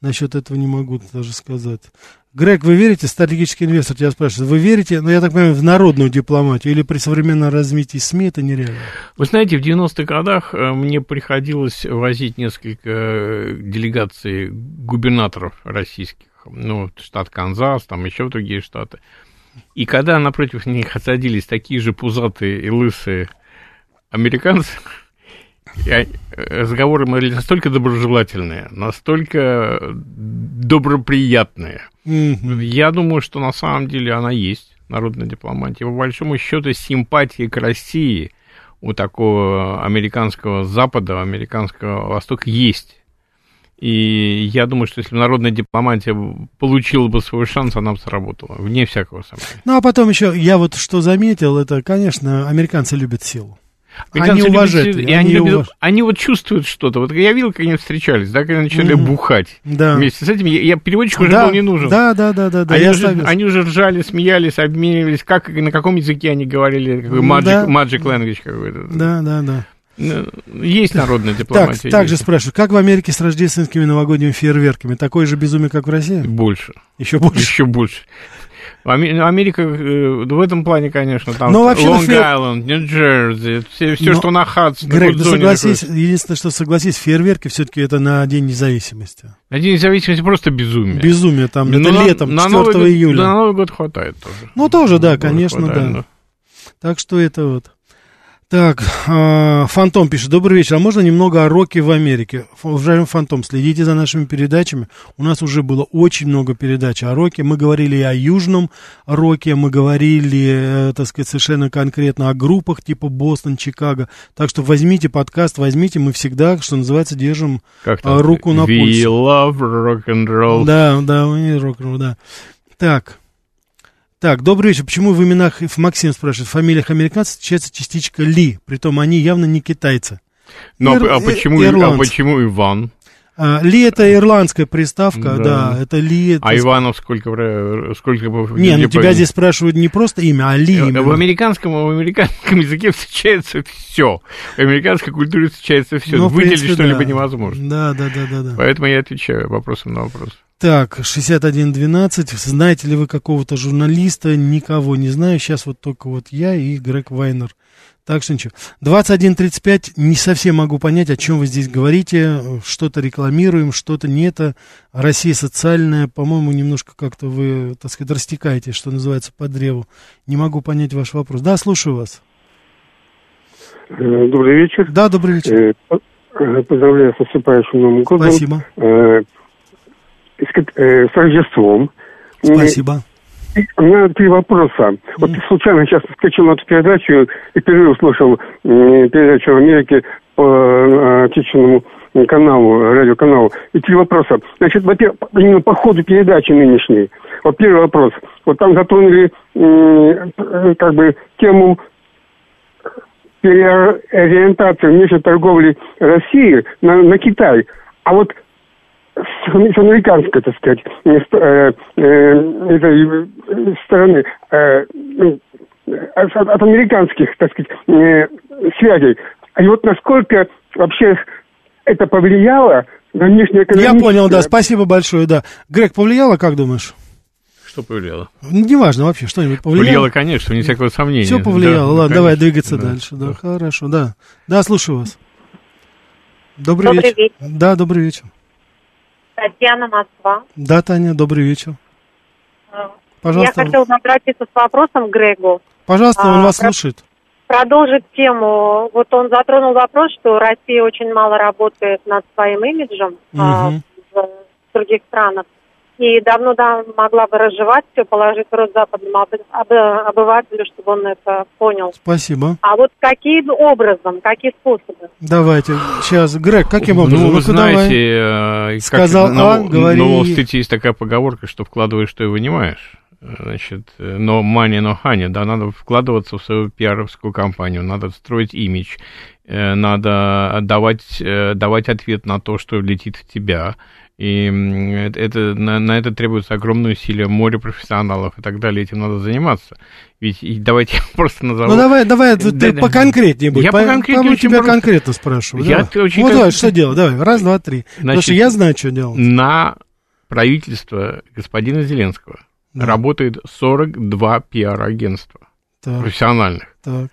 Насчет этого не могу даже сказать. Грег, вы верите, стратегический инвестор тебя спрашивает, вы верите, ну, я так понимаю, в народную дипломатию или при современном развитии СМИ это нереально? Вы знаете, в 90-х годах э, мне приходилось возить несколько э, делегаций губернаторов российских, ну, штат Канзас, там еще другие штаты. И когда напротив них садились такие же пузатые и лысые американцы, я, разговоры были настолько доброжелательные, настолько доброприятные. Mm-hmm. Я думаю, что на самом деле она есть, народная дипломатия. По большому счету, симпатии к России у такого американского Запада, американского Востока есть. И я думаю, что если бы народная дипломатия получила бы свой шанс, она бы сработала, вне всякого сомнения. Ну, а потом еще, я вот что заметил, это, конечно, американцы любят силу. Они уважают. И они, любят, уваж... они вот чувствуют что-то. Вот я видел, как они встречались, да, когда начали mm-hmm. бухать да. вместе с этим. Я, я переводчик уже да, был не нужен. Да, да, да, да. да они, уже, они уже ржали, смеялись, обменивались. Как, на каком языке они говорили? Какой magic, да. magic language какой-то. Да, да, да. Ну, есть народная дипломатия. Так, также спрашиваю, как в Америке с рождественскими новогодними фейерверками? Такое же безумие, как в России? Больше. Еще больше? Еще больше. Америка э, в этом плане, конечно, там Лонг-Айленд, Нью-Джерси, все, все что на Хадсон. Грег, да согласись, единственное, что согласись, фейерверки все-таки это на День независимости. На День независимости просто безумие. Безумие, там, это на, летом, на 4 Новый июля. на Новый год хватает тоже. Ну, тоже, да, конечно, хватает, да. да. Так что это вот. Так, э, Фантом пишет, добрый вечер, а можно немного о роке в Америке? Уважаемый Фантом, следите за нашими передачами, у нас уже было очень много передач о роке, мы говорили и о южном роке, мы говорили, э, так сказать, совершенно конкретно о группах типа Бостон, Чикаго, так что возьмите подкаст, возьмите, мы всегда, что называется, держим как э, руку на We пульсе. We love rock and roll. Да, да, мы рок-н-ролл, да. Так, так, добрый вечер. Почему в именах, Максим спрашивает, в фамилиях американцев встречается частичка Ли, притом они явно не китайцы. Ну, а, а, почему, а почему Иван? А, Ли это ирландская приставка, да, Да. это Ли. А Иванов сколько, вра- сколько бы... Не, ну тебя по- здесь спрашивают не просто имя, а Ли. Э, именно. В американском, в американском языке встречается все. В американской культуре встречается все. Ну, в Выделить что-либо да. невозможно. Да, да, да, да, да. Поэтому я отвечаю вопросом на вопрос. Так, 6112. Знаете ли вы какого-то журналиста? Никого не знаю. Сейчас вот только вот я и Грег Вайнер. Так что ничего. 21.35. Не совсем могу понять, о чем вы здесь говорите. Что-то рекламируем, что-то не это. Россия социальная. По-моему, немножко как-то вы, так сказать, растекаете, что называется, по древу. Не могу понять ваш вопрос. Да, слушаю вас. Э, Добрый вечер. Да, добрый вечер. Э, э, Поздравляю с наступающим Новым годом. Спасибо. Э, с Рождеством. Спасибо. У меня три вопроса. Вот случайно сейчас скачал на эту передачу и впервые услышал передачу в Америке по э, отечественному каналу, радиоканалу. И три вопроса. Значит, во-первых, именно по ходу передачи нынешней. Вот первый вопрос. Вот там затронули как бы тему переориентации внешней торговли России на, на Китай. А вот с, американской, так сказать, э, э, э, этой э, стороны, э, ну, от, от американских, так сказать, э, связей. И вот насколько вообще это повлияло на внешнее Я понял, да, спасибо большое, да. Грег, повлияло, как думаешь? Что повлияло? Ну, неважно вообще, что-нибудь повлияло. Повлияло, конечно, вне всякого сомнения. Все повлияло, Да, ладно, ну, давай конечно, двигаться да. дальше. Да, хорошо, да. Да, слушаю вас. Добрый, Добрый вечер. вечер. Да, добрый вечер. Татьяна, Москва. Да, Таня, добрый вечер. Я Пожалуйста, хотела бы обратиться с вопросом к Грегу. пожалуйста, он А, вас про- слушает. Продолжить тему. Вот он затронул вопрос, что Россия очень мало работает над своим имиджем а, Мгм. в других странах. И давно да, могла бы разжевать все, положить в рот западному об- об- обывателю, чтобы он это понял. Спасибо. А вот каким образом, какие способы? Давайте, сейчас, Грег, каким образом? Ну, вы Ну-ка, давай. знаете, э, Сказал как А, на, говори. на Уолл-стрите есть такая поговорка, что вкладываешь, что и вынимаешь. Значит, но money, но honey, да, надо вкладываться в свою пиаровскую компанию, надо строить имидж, э, надо давать, э, давать ответ на то, что летит в тебя. И это, на, на это требуется огромное усилие, море профессионалов и так далее, этим надо заниматься. Ведь и давайте я просто назову... Ну давай, давай, ты Да, поконкретнее будь. Я По- поконкретнее по- очень тебя просто. конкретно спрашиваю. Я давай. очень ну кон- давай, что делать? Давай, раз, два, три. Потому Значит, что я знаю, что делать. На правительство господина Зеленского Да. работает 42 пиар-агентства профессиональных. так.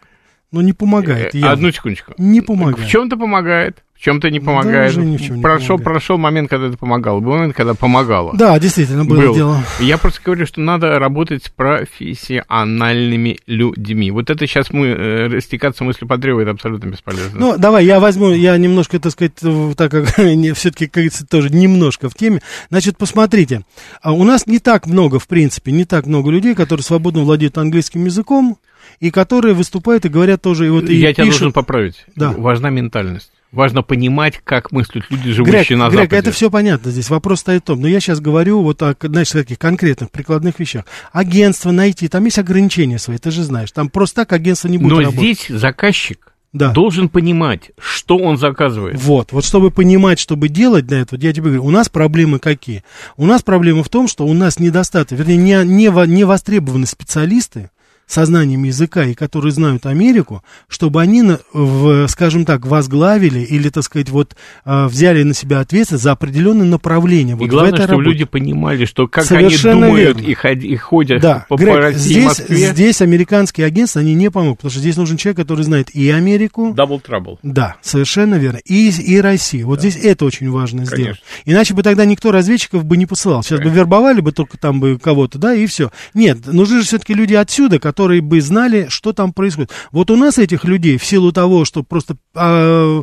Ну не помогает. Э, явно. Одну секундочку. Не помогает. В чем-то помогает, чем-то не Да, помогает. уже ни в чем не прошел, помогает. прошел момент, когда это помогало. Был момент, когда помогало. Да, действительно, было Был. дело. Я просто говорю, что надо работать с профессиональными людьми. Вот это сейчас мы э, растекаться мыслью по древу, это абсолютно бесполезно. Ну, давай, я возьму, я немножко, так сказать, так как все-таки, как говорится, тоже немножко в теме. Значит, посмотрите, а у нас не так много, в принципе, не так много людей, которые свободно владеют английским языком, и которые выступают и говорят тоже, и вот и Я тебя пишут. должен поправить. Да. Важна ментальность. Важно понимать, как мыслят люди, Грег, живущие на Грег, Западе. это все понятно здесь. Вопрос стоит в том, но я сейчас говорю вот о, знаешь, таких конкретных прикладных вещах. Агентство найти, там есть ограничения свои, ты же знаешь. Там просто так агентство не будет Но работать. здесь заказчик Да. должен понимать, что он заказывает. Вот, вот чтобы понимать, чтобы делать для этого, я тебе говорю, у нас проблемы какие? У нас проблема в том, что у нас недостаток, вернее, не, не, не востребованы специалисты со знанием языка и которые знают Америку, чтобы они, в, скажем так, возглавили или, так сказать, вот а, взяли на себя ответственность за определенное направление. Вот и главное, чтобы работе. люди понимали, что как Совершенно они думают верно. и, ходи- и ходят Да, по, по Грег, России и здесь, Москве. здесь американские агентства, они не помогут, потому что здесь нужен человек, который знает и Америку, Double trouble. да, совершенно верно. И, и Россия. Вот здесь это очень важно сделать. Конечно. Иначе бы тогда никто разведчиков бы не посылал. Сейчас бы вербовали бы только там бы кого-то, да, и все. Нет, нужны же все-таки люди отсюда, которые бы знали, что там происходит. Вот у нас этих людей, в силу того, что просто, а,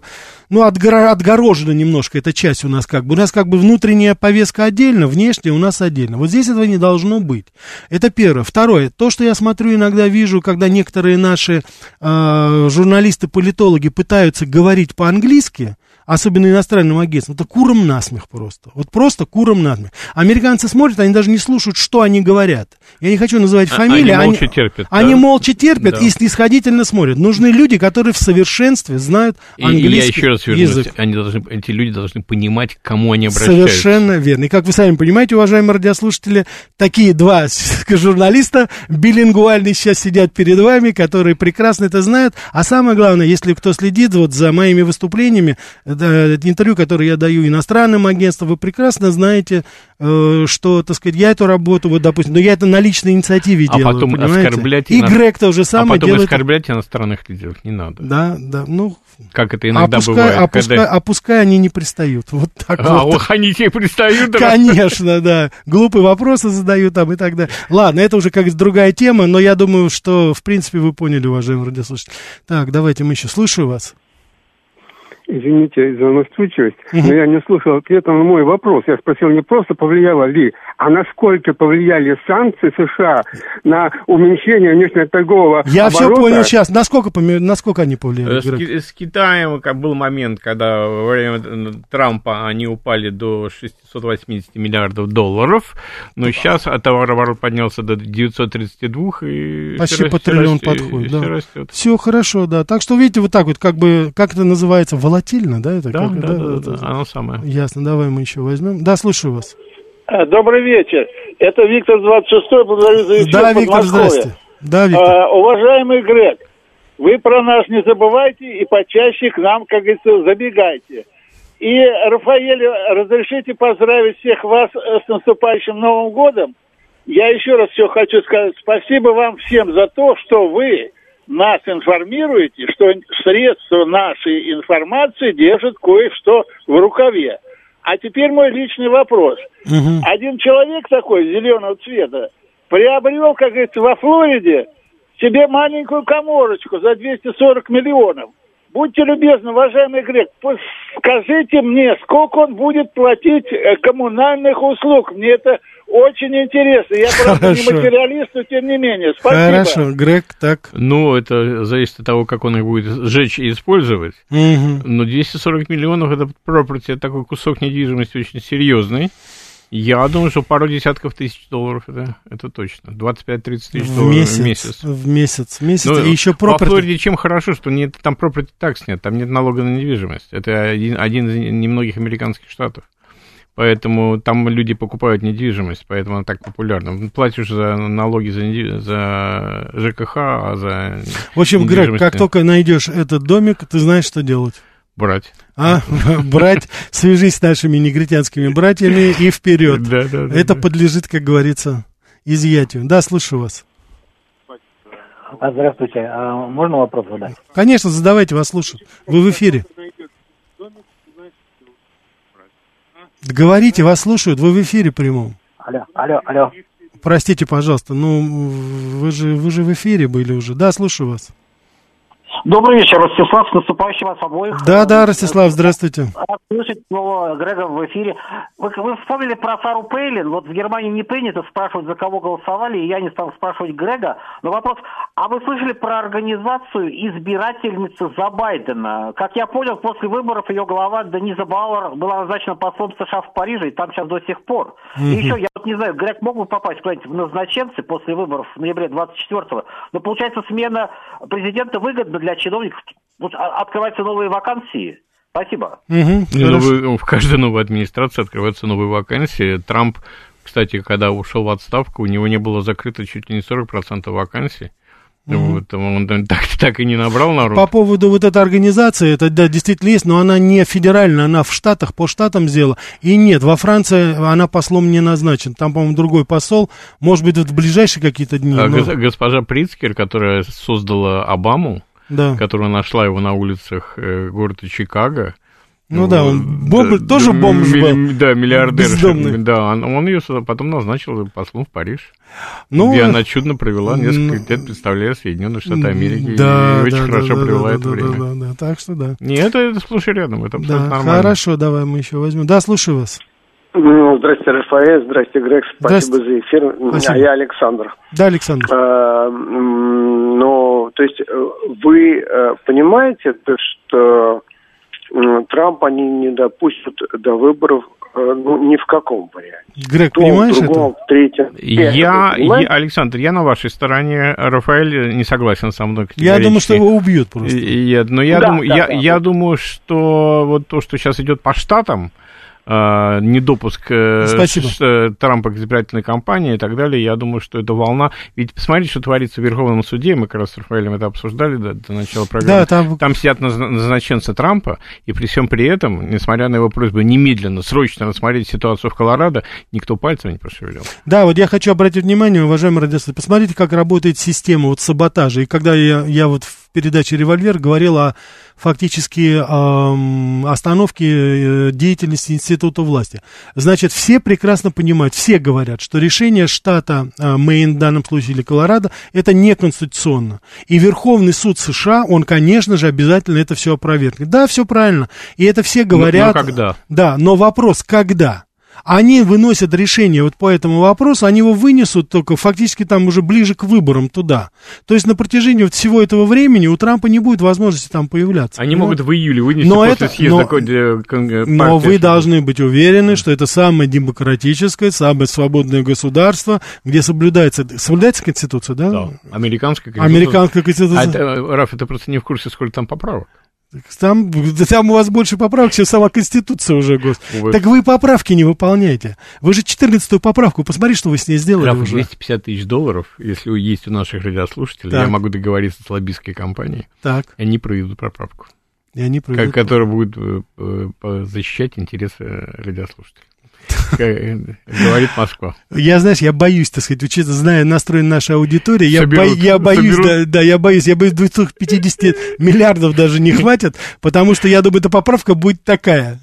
ну, отгоро- отгорожена немножко эта часть у нас как бы. У нас как бы внутренняя повестка отдельно, внешняя у нас отдельно. Вот здесь этого не должно быть. Это первое. Второе. То, что я смотрю, иногда вижу, когда некоторые наши а, журналисты-политологи пытаются говорить по-английски, особенно иностранным агентствам, это куром насмех просто. Вот просто куром насмех. Американцы смотрят, они даже не слушают, что они говорят. Я не хочу называть А- фамилии. они молча терпят. Терпят. Они да. молча терпят Да. и снисходительно смотрят. Нужны люди, которые в совершенстве знают И, и я английский еще раз вернусь, язык. они должны, эти люди должны понимать, к кому они обращаются. Совершенно верно. И как вы сами понимаете, уважаемые радиослушатели, такие два журналиста билингвальные сейчас сидят перед вами, которые прекрасно это знают. А самое главное, если кто следит вот за моими выступлениями, это интервью, которые я даю иностранным агентствам, вы прекрасно знаете, э, что, так сказать, я эту работу, вот, допустим, но я это на личной инициативе А делаю, потом понимаете? Оскорблять И Грег то же А самое потом делает. оскорблять иностранных лидеров не надо. Да, да, ну, Как это иногда опускай, бывает. опускай, когда... опускай они не пристают. Вот так А, вот. ох, они тебе пристают. Конечно, да. Глупые вопросы задают там и так далее. Ладно, это уже как другая тема, но я думаю, что, в принципе, вы поняли, уважаемые радиослушатели. Так, давайте мы еще. Слушаю вас. Извините за настойчивость, но я не слышал ответа на мой вопрос. Я спросил не просто повлияло ли, а насколько повлияли санкции США на уменьшение внешнеторгового Я все оборота. понял сейчас. Насколько, насколько они повлияли? Э, С, с Китаем как был момент, когда во время э, Трампа они упали до 680 миллиардов долларов, но сейчас товарооборот поднялся до 932 и Почти по триллион подходит. всё Да. растет. Все хорошо, да. Так что, видите, вот так вот, как бы, как это называется, волатильно, да? Это Да, как- да, да, да, оно самое. Ясно, давай мы еще возьмем. Да, слушаю вас. А, Добрый вечер. Это Виктор 26 благодарю за эфир Да, Виктор, здрасте. Да, Виктор. А, уважаемый Грег, вы про нас не забывайте и почаще к нам, как говорится, забегайте. И, Рафаэль, разрешите поздравить всех вас э, с наступающим Новым годом. Я еще раз все хочу сказать. Спасибо вам всем за то, что вы нас информируете, что средства нашей информации держат кое-что в рукаве. А теперь мой личный вопрос. Один человек такой, зеленого цвета, приобрел, как говорится, во Флориде себе маленькую коморочку за 240 миллионов. Будьте любезны, уважаемый Грек, скажите мне, сколько он будет платить э, коммунальных услуг. Мне это очень интересно. Я, правда, не Хорошо. материалист, но тем не менее. Спасибо. Хорошо, Грег, так. Ну, это зависит от того, как он их будет сжечь и использовать. Мгм. Но 240 миллионов это property, это такой кусок недвижимости очень серьезный. Я думаю, что пару десятков тысяч долларов, это, это точно. 25-30 тысяч В долларов месяц, в месяц. в месяц, в месяц, Ну, и еще Во property. Флориде чем хорошо, что нет, там property tax нет, там нет налога на недвижимость. Это один, один из немногих американских штатов. Поэтому там люди покупают недвижимость, поэтому она так популярна. Платишь за налоги за, за ЖКХ, а за В общем, Грег, как только найдешь этот домик, ты знаешь, что делать. брать. А, брать, свяжись с нашими негритянскими братьями и вперед. Да, да, да, Это да. подлежит, как говорится, изъятию. Да, слушаю вас. А, Здравствуйте. А можно вопрос задать? Конечно, задавайте, вас слушают. Вы в эфире. Говорите, вас слушают, вы в эфире прямом. Алло, алло, алло. Простите, пожалуйста, ну вы же, вы же в эфире были уже. Да, слушаю вас. Добрый вечер, Ростислав, с наступающим вас обоих. Да, да, Ростислав, здравствуйте. Рад слышать слово Грега в эфире. Вы, вы вспомнили про Сару Пейлин. Вот в Германии не принято спрашивать, за кого голосовали, и я не стал спрашивать Грега. Но вопрос, а вы слышали про организацию избирательницы за Байдена? Как я понял, после выборов ее глава Дениза Бауэр была назначена послом США в Париже, и там сейчас до сих пор. И Мгм. еще, я вот не знаю, Грег мог бы попасть куда-нибудь в назначенцы после выборов в ноябре 24-го, но получается смена президента выгодна для чиновников. Вот а- открываются новые вакансии. Спасибо. Не, ну, вы- ну, в каждой новой администрации открываются новые вакансии. Трамп, кстати, когда ушел в отставку, у него не было закрыто чуть ли не 40% вакансий. Вот, он там так, так и не набрал народ. По поводу вот этой организации, это да, действительно есть, но она не федеральная, она в Штатах, по штатам сделала. И нет, во Франции она послом не назначена. Там, по-моему, другой посол. Может быть, в ближайшие какие-то дни. А но- гос- госпожа Прицкер, которая создала Обаму, Да. которая нашла его на улицах э, города Чикаго. Ну да, он бомб- да, тоже да, бомж милли- был. Да, миллиардер. Бездомный. Да, он, он ее сюда потом назначил послом в Париж. Ну, где она чудно провела несколько лет, представляя Соединенные Штаты Америки. Да, и очень да, хорошо да, провела да, это да, время. Да, да, да, так что да. Не, это, это и рядом, это абсолютно Да, нормально. хорошо, давай мы еще возьмем. Да, слушаю вас. Ну, Здрасте, Рафаэль, здрасте, Грег, спасибо Здрасте. за эфир. Спасибо. А я Александр. Да, Александр. А, ну, то есть э, вы э, понимаете, то, что м, Трамп они не допустят до выборов ну, ни в каком варианте. Грег, том, понимаешь другом, в третьем. Я, я? Александр, я на вашей стороне. Рафаэль не согласен со мной. Я думаю, что его убьют просто. И- но я, Да, думаю, да, я, да, я да. думаю, что вот то, что сейчас идет по штатам, э, недопуск э. Ш- э, Трампа к избирательной кампании и так далее, я думаю, что это волна. Ведь посмотрите, что творится в Верховном суде, мы как раз с Рафаэлем это обсуждали до, до начала программы. Да, там- там сидят назна- назначенцы Трампа, и при всем при этом, несмотря на его просьбу немедленно, срочно рассмотреть ситуацию в Колорадо, никто пальцем не пошевелил. Да, вот я хочу обратить внимание, уважаемые радиослушатели, посмотрите, как работает система вот саботажа. И когда я, я вот в передаче «Револьвер» говорил о фактически ам, остановке э, деятельности Института власти. Значит, все прекрасно понимают, все говорят, что решение штата а, Мэйн, в данном случае, или Колорадо, это неконституционно. И Верховный суд США, он, конечно же, обязательно это все опровергнет. Да, все правильно. И это все говорят. но когда? Да, но вопрос, когда? Они выносят решение вот по этому вопросу, они его вынесут только фактически там уже ближе к выборам туда. То есть на протяжении вот всего этого времени у Трампа не будет возможности там появляться. Они понимаете? могут в июле вынести Но после это- съезда но- э, Но партии. вы должны быть уверены, что это самое демократическое, самое свободное государство, где соблюдается, соблюдается Конституция, да? Да, американская конституция. Американская конституция. А это, э, Раф, это просто не в курсе, сколько там поправок. Там, там у вас больше поправок, чем сама Конституция уже, гос. Вот. Так вы поправки не выполняете. Вы же 14-ю поправку, посмотри, что вы с ней сделали Раф, уже. 250 тысяч долларов, если есть у наших радиослушателей, Так. я могу договориться с лоббистской компанией, Так, и они проведут поправку, и они проведут. которая будет э, э, защищать интересы радиослушателей. Говорит Москва. Я, знаешь, я боюсь, так сказать, учиться, зная настрой нашей аудитории, я, бо- я боюсь, да, да, я боюсь, я боюсь, 250 миллиардов даже не хватит, потому что, я думаю, эта поправка будет такая.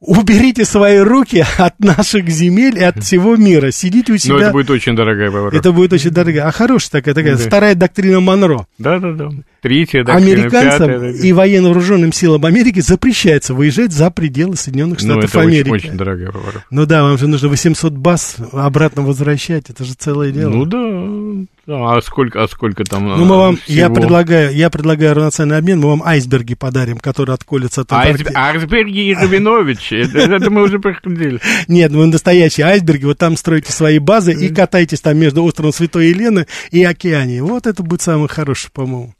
Уберите свои руки от наших земель и от всего мира. Сидите у себя. Но это будет очень дорогая поправка. Это будет очень дорого. А хорошая такая, такая Да. вторая доктрина Монро. Да-да-да. Третья, доктрина, Американцам пятая, и военно-вооруженным силам Америки запрещается выезжать за пределы Соединенных Ну, Штатов это очень, Америки. очень дорогая поправка. Ну да, вам же нужно 800 баз обратно возвращать, это же целое дело. Ну да. Да, А сколько, а сколько там? Ну, мы вам, я всего? предлагаю, я предлагаю равноценный обмен, мы вам айсберги подарим, которые отколются от Айсб-. Айсберги и Рабинович, это, это мы уже проходили. Нет, вы настоящие айсберги, вот там строите свои базы и катайтесь там между островом Святой Елены и океанией. Вот это будет самое хорошее, по-моему.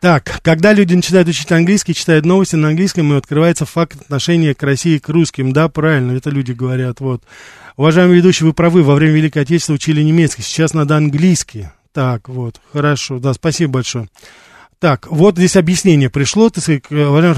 Так, когда люди начинают учить английский, читают новости на английском, и открывается факт отношения к России, к русским. Да, правильно, это люди говорят, вот. Уважаемый ведущий, вы правы, во время Великой Отечественной учили немецкий, сейчас надо английский. Так, вот, хорошо, да, спасибо большое. Так, вот здесь объяснение пришло, так сказать,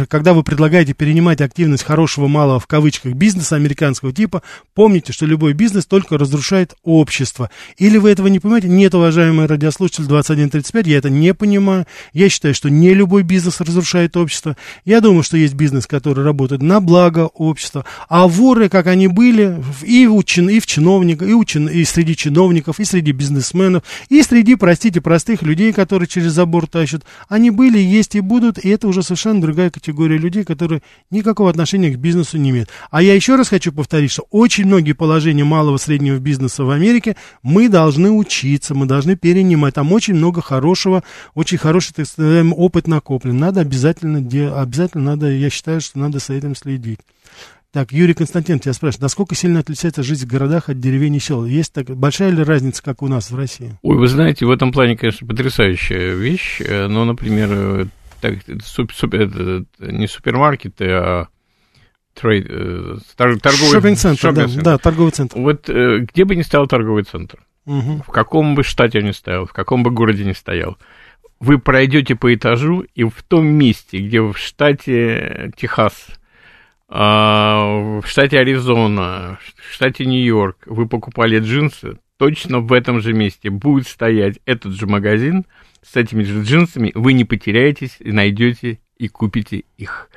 когда вы предлагаете перенимать активность хорошего, малого, в кавычках, бизнеса американского типа, помните, что любой бизнес только разрушает общество. Или вы этого не понимаете? Нет, уважаемые радиослушатели 2135, я это не понимаю. Я считаю, что не любой бизнес разрушает общество. Я думаю, что есть бизнес, который работает на благо общества. А воры, как они были, и, у чин, и в чиновниках, и, у чин, и среди чиновников, и среди бизнесменов, и среди, простите, простых людей, которые через забор тащат, они были, есть и будут, и это уже совершенно другая категория людей, которые никакого отношения к бизнесу не имеют. А я еще раз хочу повторить, что очень многие положения малого и среднего бизнеса в Америке мы должны учиться, мы должны перенимать. Там очень много хорошего, очень хороший, так сказать, опыт накоплен. Надо обязательно, обязательно надо, я считаю, что надо с этим следить. Так, Юрий Константин тебя спрашивает, насколько сильно отличается жизнь в городах от деревень и сел? Есть так, большая ли разница, как у нас в России? Ой, вы знаете, в этом плане, конечно, потрясающая вещь. Э, Но, например, э, так, суп- суп- это, не супермаркеты, а трейд, э, тор- торговый Шоппинг-центр, да, шоппинг-центр. да, торговый центр. Вот где бы ни стоял торговый центр, Мгм. в каком бы штате он ни стоял, в каком бы городе ни стоял, вы пройдете по этажу, и в том месте, где в штате Техас, в штате Аризона, в штате Нью-Йорк вы покупали джинсы, точно в этом же месте будет стоять этот же магазин с этими же джинсами, вы не потеряетесь и найдете и купите их.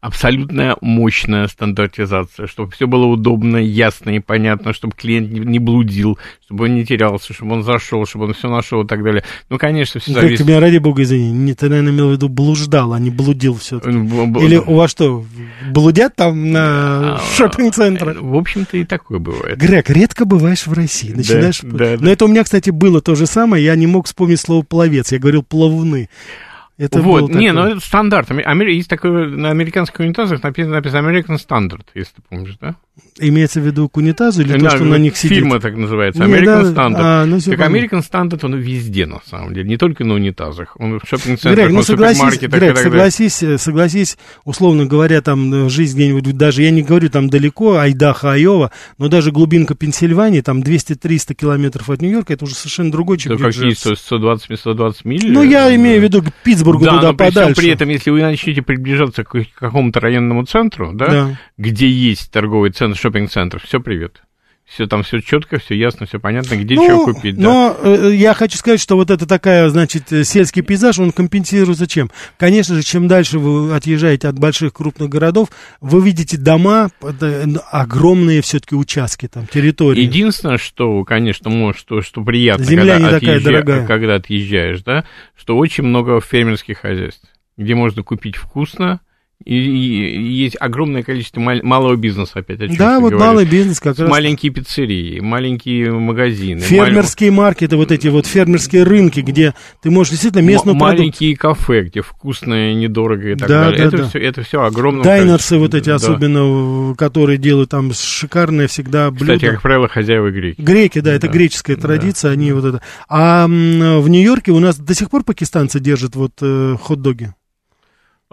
Абсолютная мощная стандартизация, чтобы все было удобно, ясно и понятно, чтобы клиент не, блудил, чтобы он не терялся, чтобы он зашел, чтобы он все нашел и так далее. Ну, конечно, все зависит. меня, ради бога, извини, не, ты, наверное, имел в виду блуждал, а не блудил все Б- Или у вас что, блудят там на А, шоппинг-центрах? В общем-то, и такое бывает. Грег, редко бываешь в России, начинаешь... да, Но это у меня, кстати, было то же самое, я не мог вспомнить слово «пловец», я говорил «плавуны». Это вот, не, такой- ну это стандарт. Амер- Есть такое, на американских унитазах написано, написано American Standard, если ты помнишь, да? Имеется в виду к унитазу или то, Да, что на них сидит? Фирма так называется, Не, American да, Standard. а, ну, так понятно. American Standard, он везде, на самом деле, не только на унитазах. Он в шоппинг-центрах, Грег, ну согласись, Грег, согласись, э, согласись, условно говоря, там э, жизнь где-нибудь, даже я не говорю там далеко, Айдаха, Айова, но даже глубинка Пенсильвании, там 200-300 километров от Нью-Йорка, это уже совершенно другой, чем Да, какие Нью-Джерси. 120, 120 миль? Ну, я э, имею в виду к Питтсбургу да, туда но при всем подальше. при этом, если вы начнете приближаться к какому-то районному центру, да, Да. где есть торговый центр, шоппинг-центр, все, привет. Все там все четко, все ясно, все понятно, где Ну, что купить. да. Но э, я хочу сказать, что вот это такая, значит, э, сельский пейзаж, он компенсируется чем? Конечно же, чем дальше вы отъезжаете от больших крупных городов, вы видите дома, ну, огромные все-таки участки там, территории. Единственное, что, конечно, может, что, что приятно, Земля когда, не такая отъезжа- дорогая. когда отъезжаешь, да, что очень много фермерских хозяйств, где можно купить вкусно, и, и- есть огромное количество мал- малого бизнеса, опять о чем Да, вот говоришь. малый бизнес как раз. Маленькие пиццерии, маленькие магазины. Фермерские маркеты, вот эти вот фермерские рынки, где ты можешь действительно местную м- маленькие кафе, где вкусно, недорого и так Да, далее. да, это, да. Все, это все огромное Дайнерсы вот эти да. особенно, которые делают там шикарное всегда блюдо. Кстати, как правило, хозяева греки. Греки, да, это греческая традиция, они вот это. А в Нью-Йорке у нас до сих пор пакистанцы держат вот э, хот-доги.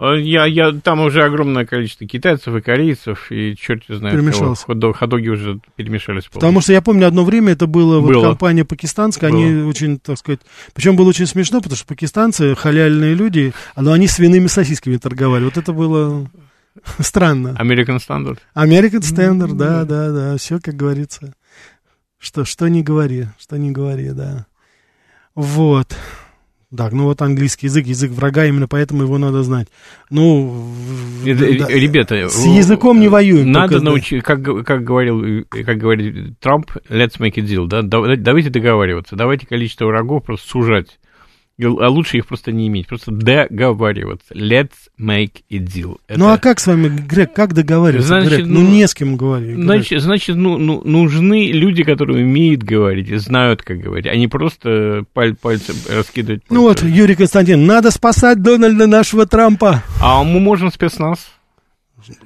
А Я, я, там уже огромное количество китайцев и корейцев, и черт знает Перемешалось. кого. Хот-доги уже перемешались полностью. Потому что я помню, одно время это было, вот Было. компания пакистанская, они Было. очень, так сказать, причем было очень смешно, потому что пакистанцы халяльные люди, но они свиными сосисками торговали. Вот это было странно. American Standard. American Standard, да, да, да, все как говорится. Что, что не говори, что не говори, да. Вот. Так, ну вот английский язык, язык врага, именно поэтому его надо знать. Ну, в- Э, да, э, Ребята, с языком не воюем. Надо только, да. научить, как, как говорил, э, как говорит Трамп, let's make a deal, да, Да- давайте договариваться, давайте количество врагов просто сужать, а лучше их просто не иметь, просто договариваться, let's make a deal. Это- Ну а как с вами, Грег, как договариваться, Значит, Грег? Ну, ну, не с кем говорить. Грег. Значит, значит ну, ну, нужны люди, которые умеют говорить и знают, как говорить, а не просто паль, пальцем раскидывать. Ну вот, Юрий Константин, надо спасать Дональда нашего Трампа. А мы можем спецназ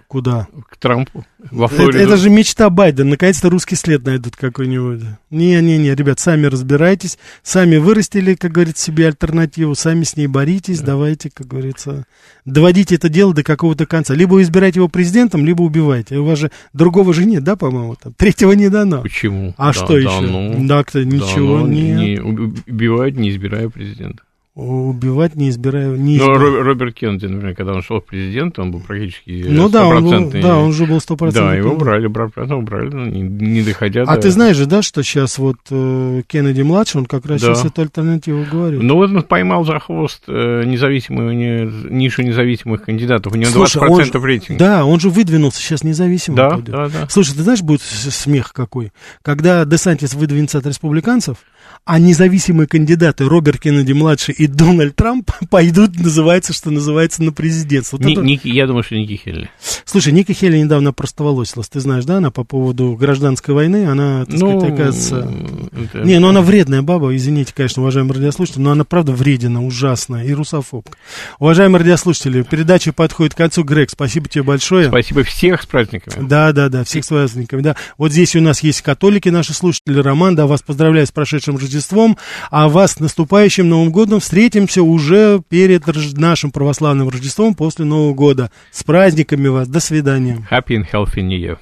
Куда? к Трампу во Это, Флориду. это же мечта Байдена. Наконец-то русский след найдут какой-нибудь. Не-не-не, ребят, сами разбирайтесь. Сами вырастили, как говорится, себе альтернативу. Сами с ней боритесь. Давайте, как говорится, доводите это дело до какого-то конца. Либо вы избираете его президентом, либо убиваете. У вас же другого же нет, да, по-моему? Там? Третьего не дано. Почему? А Да, что да еще? ну. Да, кто, ничего Да, ну, не- уб- убивают, не избирая президента. Убивать не избираю. Не Но избираю. Ро- Роберт Кеннеди, например, когда он шел в президент, он был практически Ну да, он был- да, он же был стопроцентный Да, его брали, брали, убрали, ну, не, не доходя А до... ты знаешь же, да, что сейчас вот э, Кеннеди-младший, он как раз Да. сейчас эту альтернативу говорит. Ну вот он поймал за хвост э, независимую, не, нишу независимых кандидатов. У него Слушай, 20% он рейтинга. Да, он же выдвинулся сейчас независимо. Да, да, да. Слушай, ты знаешь, будет смех какой? Когда Десантис выдвинется от республиканцев, а независимые кандидаты Роберт Кеннеди-младший и Дональд Трамп пойдут, называется, что называется, на президентство. Вот Ни- это- Ники- я думаю, что Ники Хелли. Слушай, Ника Хелли недавно простоволосилась, ты знаешь, да, она по поводу гражданской войны, она, так Ну, сказать, оказывается... это- Не, ну она вредная баба, извините, конечно, уважаемые радиослушатели, но она правда вредина, ужасная и русофобка. Уважаемые радиослушатели, передача подходит к концу. Грег, спасибо тебе большое. Спасибо всех с праздниками. Да, да, да, всех с праздниками, да. Вот здесь у нас есть католики, наши слушатели. Роман, да, вас поздравляю с прошедшим Рождеством, а вас с наступающим Новым годом. Встретимся уже перед нашим православным Рождеством после Нового года. С праздниками вас. До свидания. Happy and healthy New Year.